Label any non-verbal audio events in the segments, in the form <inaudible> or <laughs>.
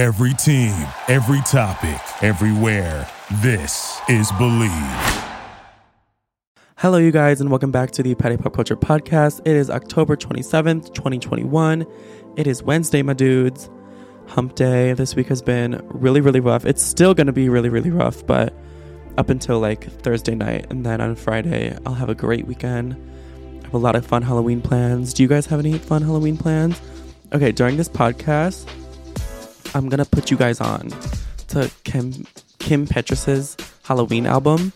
Every team, every topic, everywhere. This is Bleav. Hello, you guys, and welcome back to the Patty Pop Culture Podcast. It is October 27th, 2021. It is Wednesday, my dudes. Hump day. This week has been really, really rough. It's still going to be really, really rough, but up until like Thursday night. And then on Friday, I'll have a great weekend. I have a lot of fun Halloween plans. Do you guys have any fun Halloween plans? Okay, during this podcast, I'm gonna put you guys on to Kim Kim Petras's Halloween album.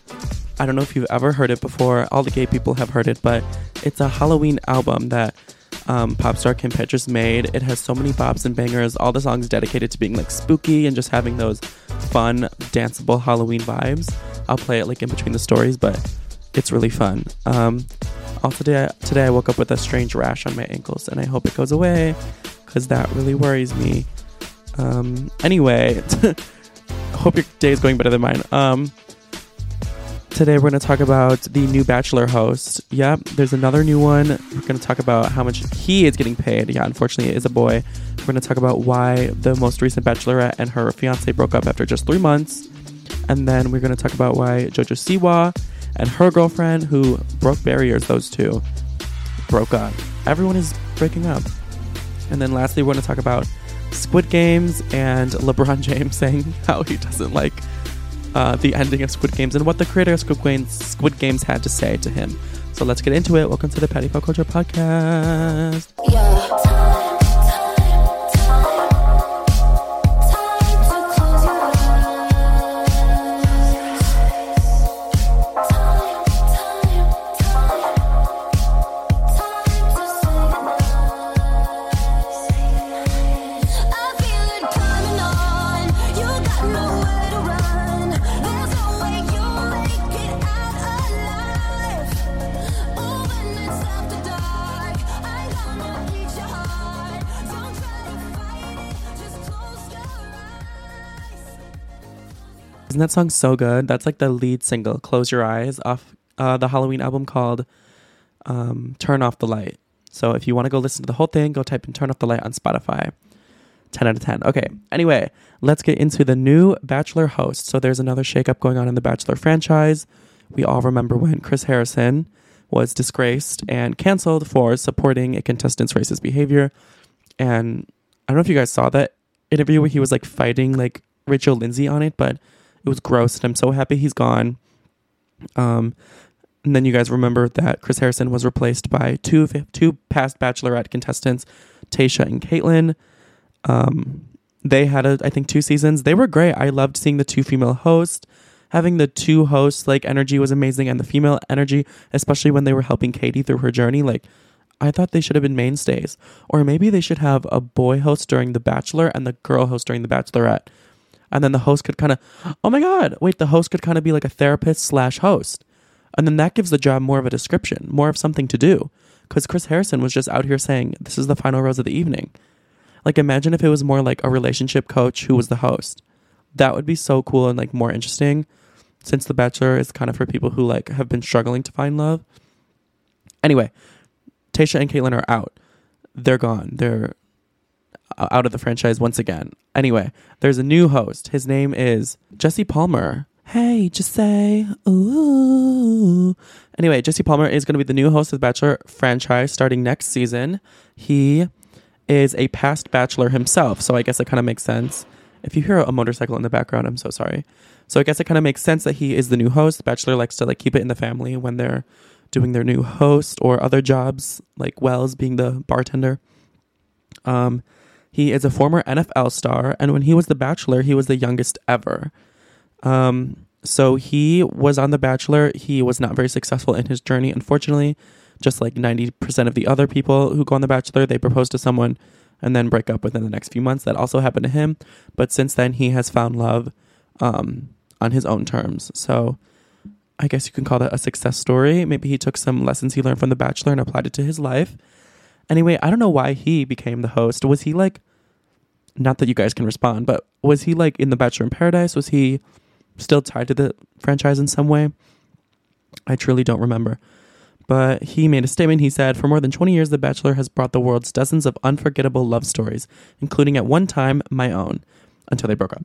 I don't know if you've ever heard it before. All the gay people have heard it, but it's a Halloween album that um, pop star Kim Petras made. It has so many bops and bangers. All the songs dedicated to being like spooky and just having those fun, danceable Halloween vibes. I'll play it like in between the stories, but it's really fun. Um, also today, today I woke up with a strange rash on my ankles, and I hope it goes away because that really worries me. Um, anyway, <laughs> hope your day is going better than mine. Um, today we're going to talk about the new Bachelor host. Yep, there's another new one. We're going to talk about how much he is getting paid. Yeah, unfortunately, it is a boy. We're going to talk about why the most recent Bachelorette and her fiance broke up after just three months. And then we're going to talk about why Jojo Siwa and her girlfriend, who broke barriers, those two, broke up. Everyone is breaking up. And then lastly, we're going to talk about Squid Games and LeBron James <laughs> saying how he doesn't like uh, the ending of Squid Games and what the creator of Squid Games, Squid Games had to say to him. So let's get into it. Welcome to the Patty Pop Culture Podcast. That song so good? That's like the lead single, Close Your Eyes, off uh, the Halloween album called um, Turn Off the Light. So if you want to go listen to the whole thing, go type in Turn Off the Light on Spotify. 10 out of 10. Okay, anyway, let's get into the new Bachelor host. So there's another shakeup going on in the Bachelor franchise. We all remember when Chris Harrison was disgraced and canceled for supporting a contestant's racist behavior. And I don't know if you guys saw that interview where he was like fighting like Rachel Lindsay on it, but it was gross. And I'm so happy he's gone. Um, and then you guys remember that Chris Harrison was replaced by two two past Bachelorette contestants, Tayshia and Kaitlyn. Um, they had a, I think two seasons. They were great. I loved seeing the two female hosts. Having the two hosts like energy was amazing, and the female energy, especially when they were helping Katie through her journey, like I thought they should have been mainstays. Or maybe they should have a boy host during The Bachelor and the girl host during The Bachelorette. And then the host could kind of, oh my God, wait, the host could kind of be like a therapist slash host. And then that gives the job more of a description, more of something to do. Because Chris Harrison was just out here saying, this is the final rose of the evening. Like, imagine if it was more like a relationship coach who was the host. That would be so cool and like more interesting since The Bachelor is kind of for people who like have been struggling to find love. Anyway, Tayshia and Kaitlyn are out. They're gone. They're out of the franchise once again. Anyway, there's a new host. His name is Jesse Palmer. Hey, just say ooh. Anyway, Jesse Palmer is going to be the new host of the Bachelor franchise starting next season. He is a past Bachelor himself, so I guess it kind of makes sense. If you hear a motorcycle in the background, I'm so sorry. So I guess it kind of makes sense that he is the new host. The Bachelor likes to like keep it in the family when they're doing their new host or other jobs, like Wells being the bartender. Um, he is a former NFL star, and when he was the Bachelor, he was the youngest ever. Um, so he was on The Bachelor. He was not very successful in his journey, unfortunately. Just like 90% of the other people who go on The Bachelor, they propose to someone and then break up within the next few months. That also happened to him. But since then, he has found love um, on his own terms. So I guess you can call that a success story. Maybe he took some lessons he learned from The Bachelor and applied it to his life. Anyway, I don't know why he became the host. Was he like, not that you guys can respond, but was he like in The Bachelor in Paradise? Was he still tied to the franchise in some way? I truly don't remember. But he made a statement. He said, For more than 20 years, The Bachelor has brought the world's dozens of unforgettable love stories, including at one time my own. until they broke up.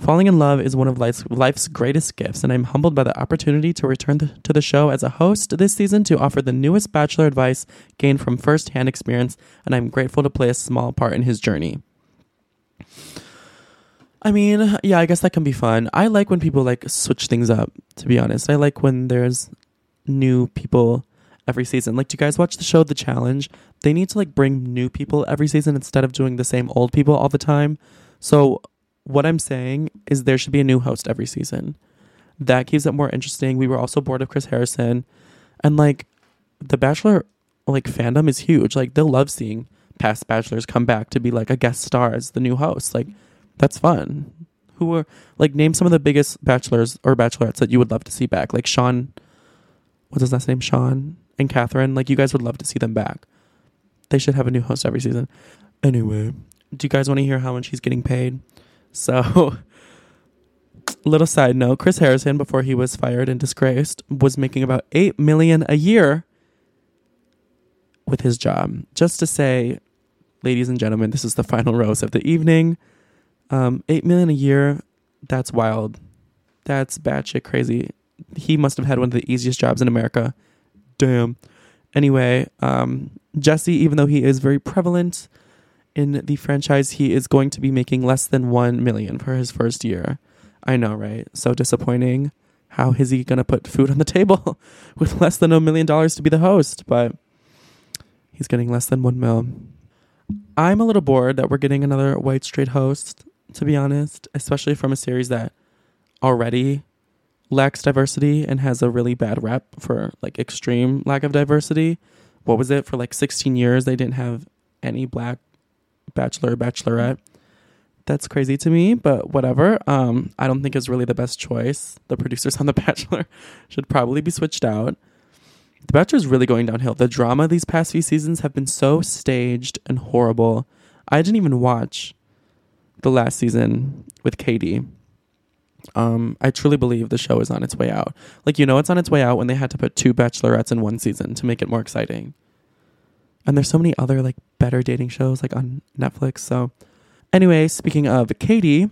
Falling in love is one of life's, life's greatest gifts, and I'm humbled by the opportunity to return th- to the show as a host this season to offer the newest Bachelor advice gained from firsthand experience, and I'm grateful to play a small part in his journey. I mean, yeah, I guess that can be fun. I like when people like switch things up, to be honest. I like when there's new people every season. Like, do you guys watch the show The Challenge? They need to like bring new people every season instead of doing the same old people all the time. So, what I'm saying is there should be a new host every season. That keeps it more interesting. We were also bored of Chris Harrison. And like the Bachelor like fandom is huge. Like they'll love seeing past bachelors come back to be like a guest star as the new host. Like that's fun. Who are like name some of the biggest bachelors or bachelorettes that you would love to see back? Like Sean, what's his last name? Sean and Catherine. Like you guys would love to see them back. They should have a new host every season. Anyway, do you guys want to hear how much he's getting paid? So, <laughs> little side note: Chris Harrison, before he was fired and disgraced, was making about eight million a year with his job. Just to say, ladies and gentlemen, this is the final rose of the evening. Um, eight million a year, that's wild. That's batshit crazy. He must have had one of the easiest jobs in America. Damn. Anyway, um, Jesse, even though he is very prevalent in the franchise, he is going to be making less than one million for his first year. I know, right? So disappointing. How is he gonna put food on the table <laughs> with less than a million dollars to be the host? But he's getting less than one mil. I'm a little bored that we're getting another white straight host, to be honest, especially from a series that already lacks diversity and has a really bad rep for like extreme lack of diversity. What was it for like 16 years? They didn't have any black bachelor or bachelorette. That's crazy to me, but whatever. Um, I don't think it's really the best choice. The producers <laughs> on The Bachelor should probably be switched out. The Bachelor is really going downhill. The drama these past few seasons have been so staged and horrible. I didn't even watch the last season with Katie. Um, I truly believe the show is on its way out. Like you know, it's on its way out when they had to put two bachelorettes in one season to make it more exciting. And there's so many other like better dating shows like on Netflix. So, anyway, speaking of Katie,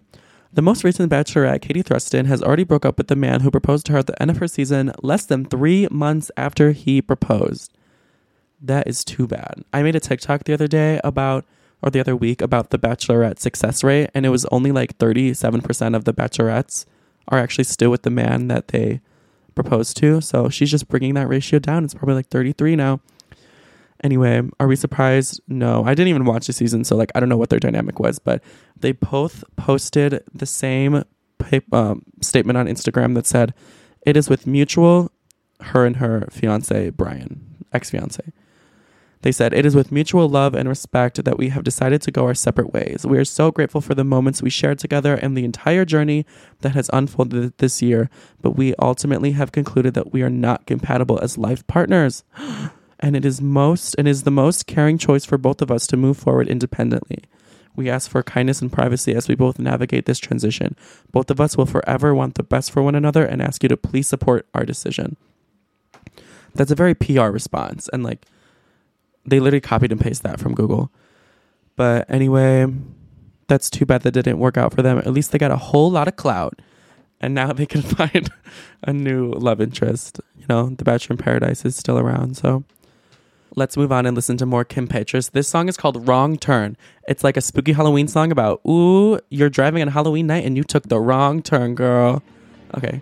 the most recent bachelorette, Katie Thurston, has already broke up with the man who proposed to her at the end of her season, less than three months after he proposed. That is too bad. I made a TikTok the other day about, or the other week, about the bachelorette success rate, and it was only like 37% of the bachelorettes are actually still with the man that they proposed to. So she's just bringing that ratio down. It's probably like 33 now. Anyway, are we surprised? No, I didn't even watch the season, so like I don't know what their dynamic was, but they both posted the same um, statement on Instagram that said, "It is with mutual, her and her fiance Brian, ex fiance." They said, It is with mutual love and respect that we have decided to go our separate ways. We are so grateful for the moments we shared together and the entire journey that has unfolded this year, but we ultimately have concluded that we are not compatible as life partners. <gasps> <laughs> and it is most and is the most caring choice for both of us to move forward independently. We ask for kindness and privacy as we both navigate this transition. Both of us will forever want the best for one another and ask you to please support our decision. That's a very PR response and like they literally copied and pasted that from Google. But anyway, that's too bad that didn't work out for them. At least they got a whole lot of clout. And now <laughs> they can <laughs> find a new love interest. You know, The Bachelor in Paradise is still around. So let's move on and listen to more Kim Petras. This song is called Wrong Turn. It's like a spooky Halloween song about, ooh, you're driving on Halloween night and you took the wrong turn, girl. Okay.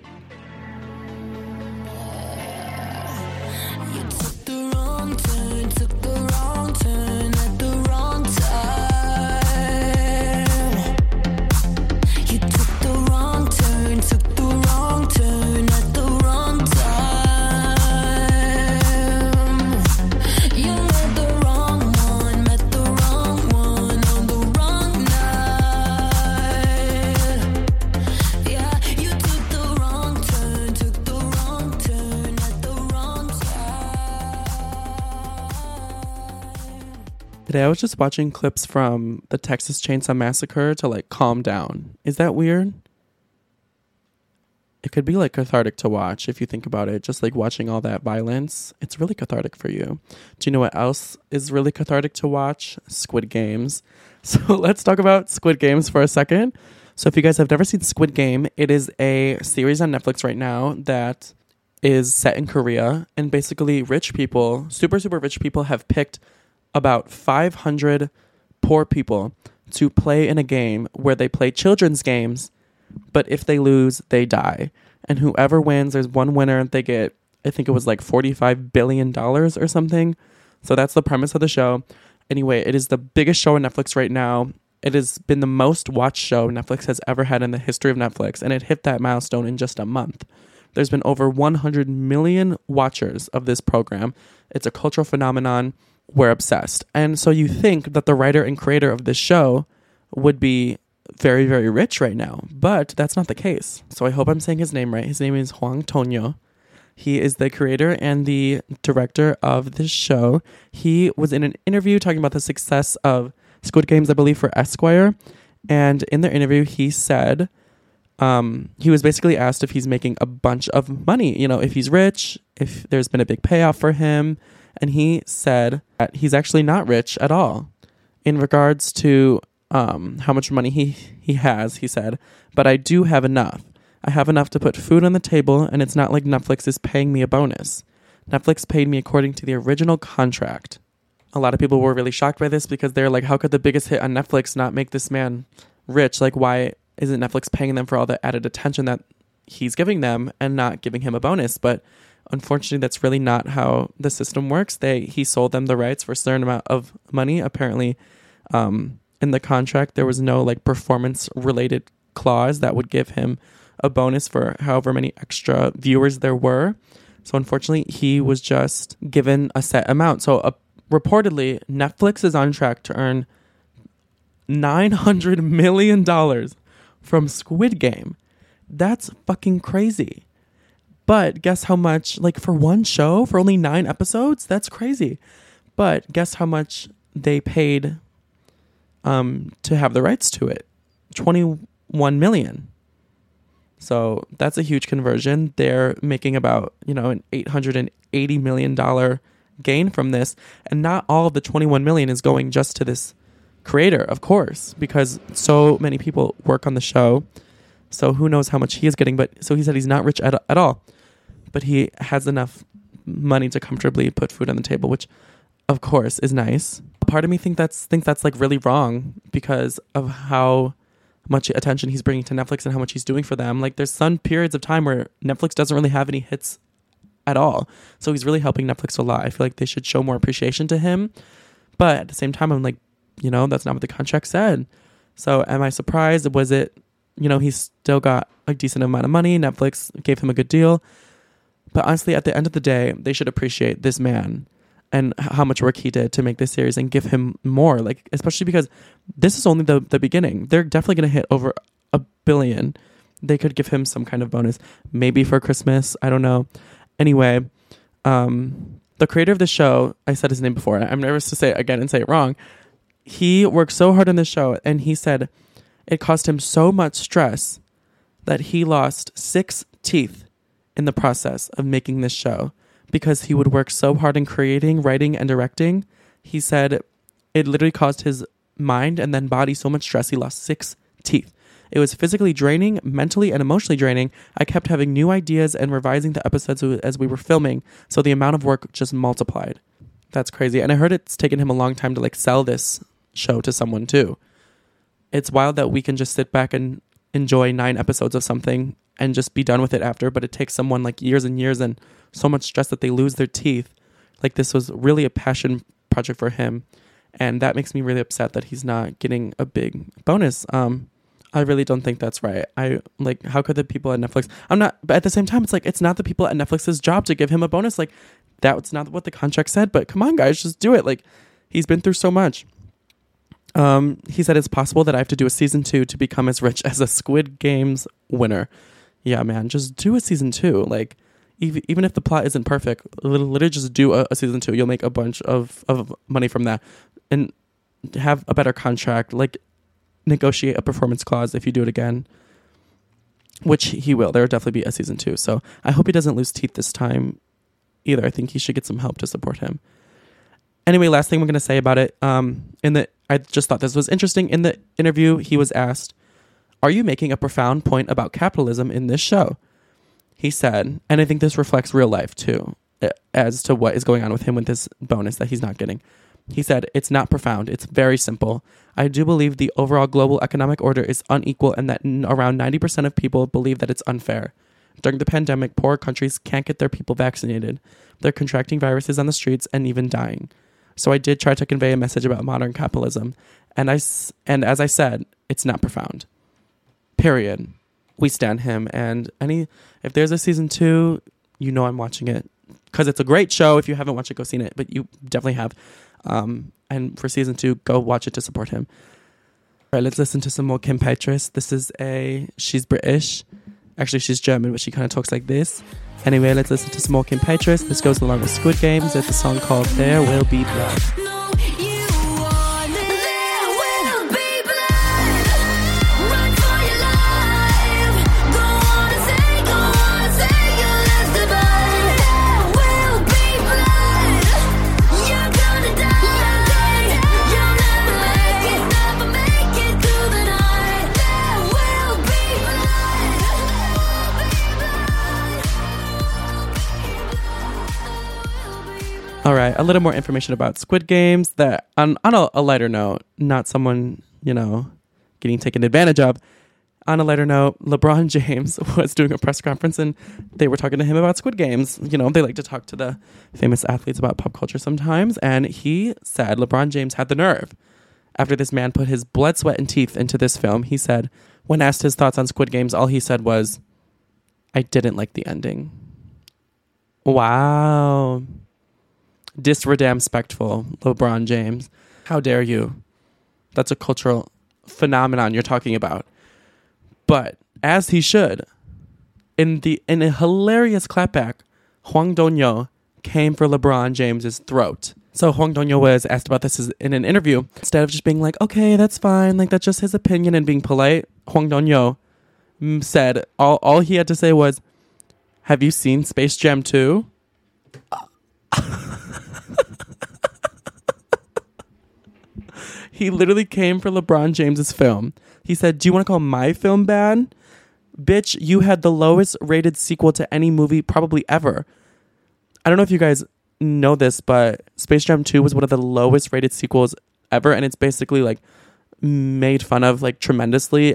Today I was just watching clips from the Texas Chainsaw Massacre to like calm down. Is that weird? It could be like cathartic to watch if you think about it. Just like watching all that violence, it's really cathartic for you. Do you know what else is really cathartic to watch? Squid Games. <laughs> So let's talk about Squid Games for a second. So if you guys have never seen Squid Game, it is a series on Netflix right now that is set in Korea and basically rich people, super super rich people have picked about 500 poor people to play in a game where they play children's games, but if they lose, they die. And whoever wins, there's one winner, they get I think it was like 45 billion dollars or something. So that's the premise of the show. Anyway, it is the biggest show on Netflix right now. It has been the most watched show Netflix has ever had in the history of Netflix, and it hit that milestone in just a month. There's been over 100 million watchers of this program. It's a cultural phenomenon. We're obsessed. And so you think that the writer and creator of this show would be very, very rich right now, but that's not the case. So I hope I'm saying his name right. His name is Hwang Tonyo. He is the creator and the director of this show. He was in an interview talking about the success of Squid Games, I believe, for Esquire. And in their interview, he said um, he was basically asked if he's making a bunch of money, you know, if he's rich, if there's been a big payoff for him. And he said that he's actually not rich at all in regards to um, how much money he, he has, he said, but I do have enough. I have enough to put food on the table, and it's not like Netflix is paying me a bonus. Netflix paid me according to the original contract. A lot of people were really shocked by this because they're like, how could the biggest hit on Netflix not make this man rich? Like, why isn't Netflix paying them for all the added attention that he's giving them and not giving him a bonus? But unfortunately, that's really not how the system works. They he sold them the rights for a certain amount of money. Apparently, um, in the contract, there was no like performance related clause that would give him a bonus for however many extra viewers there were. So unfortunately, he was just given a set amount. So uh, reportedly, Netflix is on track to earn nine hundred million dollars from Squid Game. That's fucking crazy. But guess how much? Like for one show, for only nine episodes, that's crazy. But guess how much they paid um, to have the rights to it? Twenty-one million. So that's a huge conversion. They're making about, you know, an $880 million gain from this. And not all of the 21 million is going just to this creator, of course, because so many people work on the show. So who knows how much he is getting. But so he said he's not rich at, at all, but he has enough money to comfortably put food on the table, which of course is nice. Part of me think that's thinks that's like really wrong because of how much attention he's bringing to Netflix and how much he's doing for them. Like there's some periods of time where Netflix doesn't really have any hits at all. So he's really helping Netflix a lot. I feel like they should show more appreciation to him. But at the same time I'm like, you know, that's not what the contract said. So am I surprised? Was it, you know, he's still got a decent amount of money. Netflix gave him a good deal. But honestly, at the end of the day, they should appreciate this man and how much work he did to make this series and give him more. Like, especially because this is only the, the beginning. They're definitely going to hit over a billion. They could give him some kind of bonus, maybe for Christmas. I don't know. Anyway, um, the creator of the show, I said his name before. I'm nervous to say it again and say it wrong. He worked so hard on this show, and he said it caused him so much stress that he lost six teeth in the process of making this show because he would work so hard in creating, writing, and directing. He said it literally caused his mind and then body so much stress he lost six teeth. It was physically draining, mentally and emotionally draining. I kept having new ideas and revising the episodes as we were filming, so the amount of work just multiplied. That's crazy. And I heard it's taken him a long time to like sell this show to someone too. It's wild that we can just sit back and enjoy nine episodes of something and just be done with it after, but it takes someone like years and years and so much stress that they lose their teeth. Like this was really a passion project for him, and that makes me really upset that he's not getting a big bonus. Um, I really don't think that's right. I like how could the people at Netflix? I'm not, but at the same time, it's like it's not the people at Netflix's job to give him a bonus. Like that's not what the contract said. But come on, guys, just do it. Like he's been through so much. Um, he said it's possible that I have to do a season two to become as rich <laughs> as a Squid Games winner. Yeah, man, just do a season two. Like, even even if the plot isn't perfect, literally just do a, a season two. You'll make a bunch of of money from that, and have a better contract. Like, negotiate a performance clause if you do it again, which he will. There will definitely be a season two. So I hope he doesn't lose teeth this time, either. I think he should get some help to support him anyway, last thing we're gonna say about it. Um, in the I just thought this was interesting. In the interview, he was asked, Are you making a profound point about capitalism in this show? He said, and I think this reflects real life too, as to what is going on with him with this bonus that he's not getting. He said, It's not profound, it's very simple. I do believe the overall global economic order is unequal and that around 90% of people believe that it's unfair. During the pandemic, poor countries can't get their people vaccinated. They're contracting viruses on the streets and even dying. So I did try to convey a message about modern capitalism, and I and as I said, it's not profound. Period. We stand him, and any if there's a season two, you know I'm watching it because it's a great show. If you haven't watched it, go see it, but you definitely have. Um, and for season two, go watch it to support him. All right, let's listen to some more Kim Petras. This is a she's British, actually she's German, but she kind of talks like this. Anyway, let's listen to some more Kim Petras. This goes along with Squid Games. It's a song called "There Will Be Blood." A little more information about Squid Games. That on on a, a lighter note, not someone you know getting taken advantage of. On a lighter note, LeBron <laughs> James <laughs> was doing a press conference and they were talking to him about Squid Games. You know, they like to talk to the famous athletes about pop culture sometimes. And he said LeBron James had the nerve. After this man put his blood, sweat, and teeth into this film, he said, when asked his thoughts on Squid Games, all he said was, I didn't like the ending. Wow disrespectful LeBron James. How dare you? That's a cultural phenomenon you're talking about. But as he should, in the in a hilarious clapback, Huang Donyo came for LeBron James's throat. So Huang Donyo was asked about this in an interview. Instead of just being like, "Okay, that's fine," like that's just his opinion and being polite, Huang Donyo mm, said all all he had to say was, "Have you seen Space Jam 2?" <laughs> He literally came for LeBron James's film. He said, "Do you want to call my film bad? Bitch, you had the lowest rated sequel to any movie probably ever." I don't know if you guys know this, but Space Jam 2 was one of the lowest rated sequels ever and it's basically like made fun of like tremendously.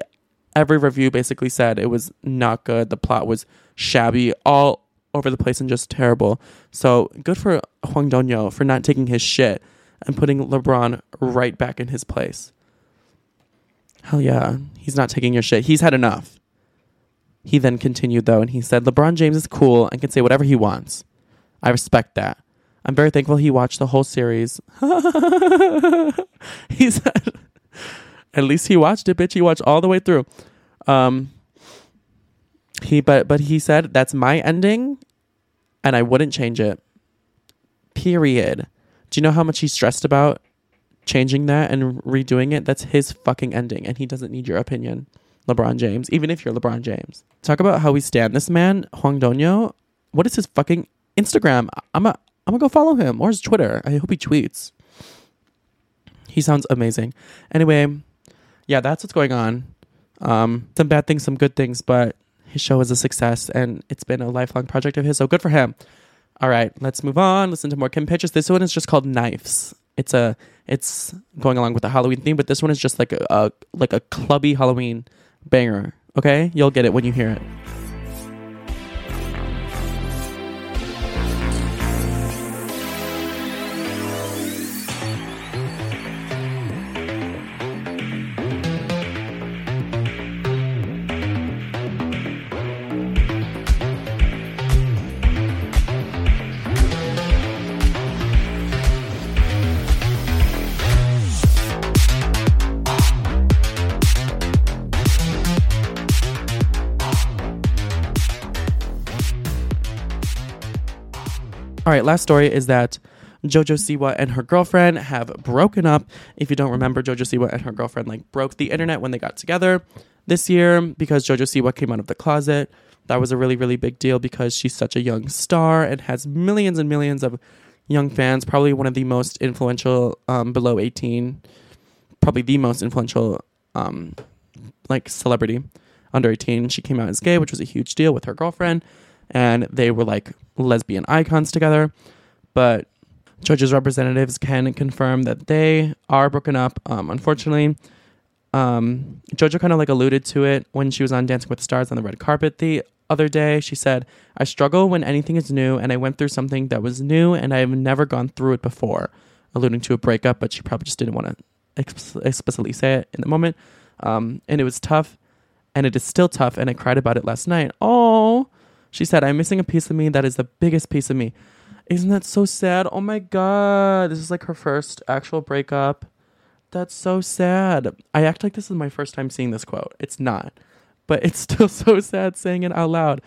Every review basically said it was not good. The plot was shabby, all over the place and just terrible. So, good for Huang Donyo for not taking his shit and putting LeBron right back in his place. Hell yeah, he's not taking your shit. He's had enough. He then continued though, and he said, LeBron James is cool and can say whatever he wants. I respect that. I'm very thankful he watched the whole series. <laughs> he said, at least he watched it, bitch. He watched all the way through. Um, he but but he said that's my ending, and I wouldn't change it. Period. Do you know how much he stressed about changing that and redoing it? That's his fucking ending, and he doesn't need your opinion, LeBron James. Even if you're LeBron James, talk about how we stand this man, Huang Donyo. What is his fucking Instagram? I'm a I'm gonna go follow him or his Twitter. I hope he tweets. He sounds amazing. Anyway, yeah, that's what's going on. Um, some bad things, some good things, but his show is a success and it's been a lifelong project of his. So good for him. All right, let's move on. Listen to more Kim Petras. This one is just called Knives. It's a it's going along with the Halloween theme, but this one is just like a, a like a clubby Halloween banger. Okay, you'll get it when you hear it. All right, last story is that Jojo Siwa and her girlfriend have broken up. If you don't remember, Jojo Siwa and her girlfriend like broke the internet when they got together this year because Jojo Siwa came out of the closet. That was a really really big deal because she's such a young star and has millions and millions of young fans. Probably one of the most influential um, below eighteen probably the most influential um, like celebrity under 18. She came out as gay, which was a huge deal with her girlfriend, and they were like lesbian icons together. But JoJo's representatives can confirm that they are broken up. Um, unfortunately, um, JoJo kind of like alluded to it when she was on Dancing with the Stars on the red carpet the other day. She said, I struggle when anything is new, and I went through something that was new, and I've never gone through it before, alluding to a breakup, but she probably just didn't want to ex- explicitly say it in the moment. Um, and it was tough, and it is still tough, and I cried about it last night. Oh, she said, I'm missing a piece of me that is the biggest piece of me. Isn't that so sad? Oh my God. This is like her first actual breakup. That's so sad. I act like this is my first time seeing this quote. It's not, but it's <laughs> still so sad saying it out loud.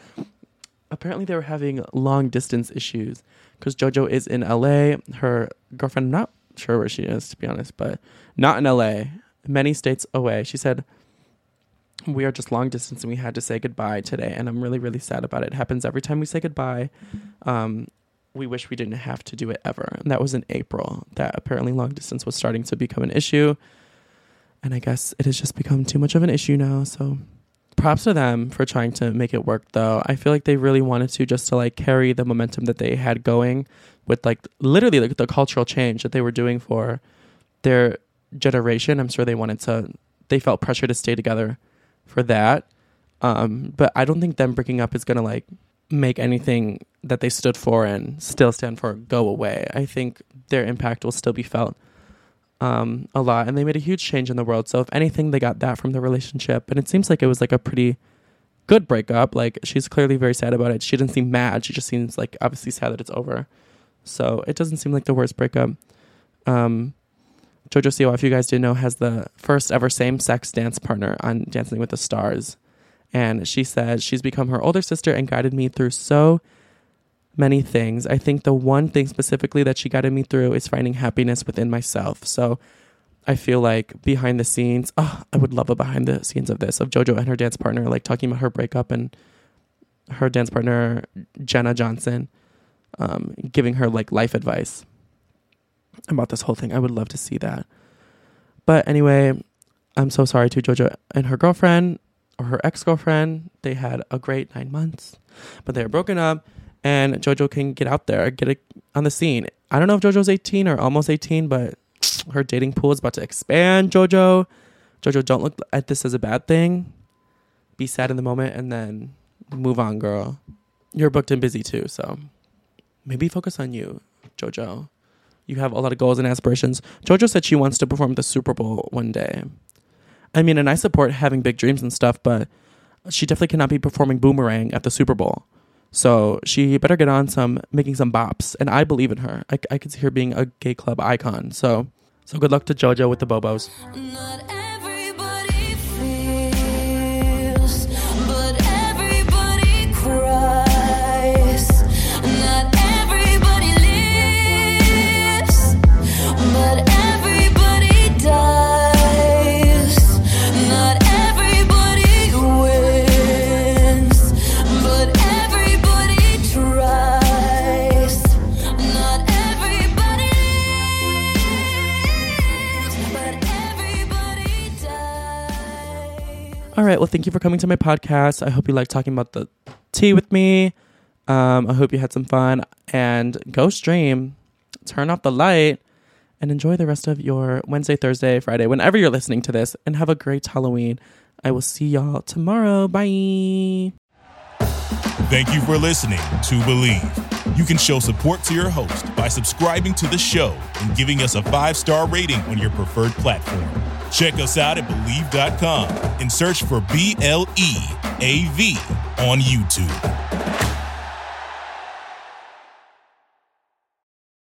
Apparently, they were having long distance issues because JoJo is in LA. Her girlfriend, I'm not sure where she is, to be honest, but not in LA, many states away. She said, We are just long distance and we had to say goodbye today. And I'm really, really sad about it. It happens every time we say goodbye. Um, we wish we didn't have to do it ever. And that was in April that apparently long distance was starting to become an issue. And I guess it has just become too much of an issue now. So props to them for trying to make it work though. I feel like they really wanted to just to like carry the momentum that they had going with like literally like the cultural change that they were doing for their generation. I'm sure they wanted to they felt pressure to stay together for that. Um, but I don't think them breaking up is gonna like make anything that they stood for and still stand for go away. I think their impact will still be felt um, a lot, and they made a huge change in the world. So if anything, they got that from the relationship, and it seems like it was like a pretty good breakup. Like she's clearly very sad about it. She didn't seem mad. She just seems like obviously sad that it's over. So it doesn't seem like the worst breakup. Um, Jojo Siwa, if you guys didn't know, has the first ever same sex dance partner on Dancing with the Stars. And she said she's become her older sister and guided me through so many things. I think the one thing specifically that she guided me through is finding happiness within myself. So I feel like behind the scenes, oh, I would love a behind the scenes of this, of JoJo and her dance partner, like talking about her breakup and her dance partner, Jenna Johnson, um, giving her like life advice about this whole thing. I would love to see that. But anyway, I'm so sorry to JoJo and her girlfriend or her ex girlfriend. They had a great nine months, but they're broken up, and JoJo can get out there, get it on the scene. I don't know if JoJo's 18 or almost 18, but her dating pool is about to expand. JoJo, JoJo, don't look at this as a bad thing. Be sad in the moment and then move on, girl. You're booked and busy too, so maybe focus on you, JoJo. You have a lot of goals and aspirations. JoJo said she wants to perform at the Super Bowl one day. I mean, and I support having big dreams and stuff, but she definitely cannot be performing Boomerang at the Super Bowl. So she better get on some making some bops, and I believe in her. I, I could see her being a gay club icon. So, so good luck to JoJo with the Bobos. All right. Well, thank you for coming to my podcast. I hope you like talking about the tea with me. Um, I hope you had some fun and go stream, turn off the light, and enjoy the rest of your Wednesday, Thursday, Friday, whenever you're listening to this, and have a great Halloween. I will see y'all tomorrow. Bye. Thank you for listening to Bleav. You can show support to your host by subscribing to the show and giving us a five star rating on your preferred platform. Check us out at Bleav.com and search for B L E A V on YouTube.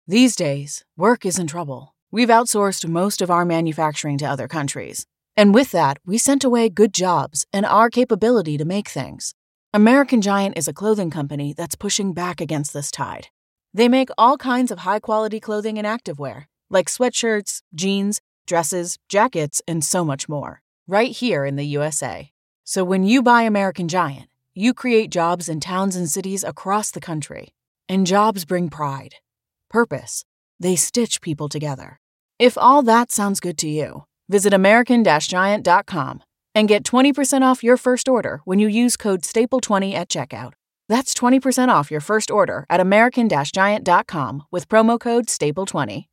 These days, work is in trouble. We've outsourced most of our manufacturing to other countries. And with that, we sent away good jobs and our capability to make things. American Giant is a clothing company that's pushing back against this tide. They make all kinds of high quality clothing and activewear, like sweatshirts, jeans, dresses, jackets, and so much more, right here in the USA. So when you buy American Giant, you create jobs in towns and cities across the country. And jobs bring pride purpose. They stitch people together. If all that sounds good to you, visit American-Giant.com and get 20% off your first order when you use code STAPLE20 at checkout. That's 20% off your first order at American-Giant.com with promo code STAPLE20.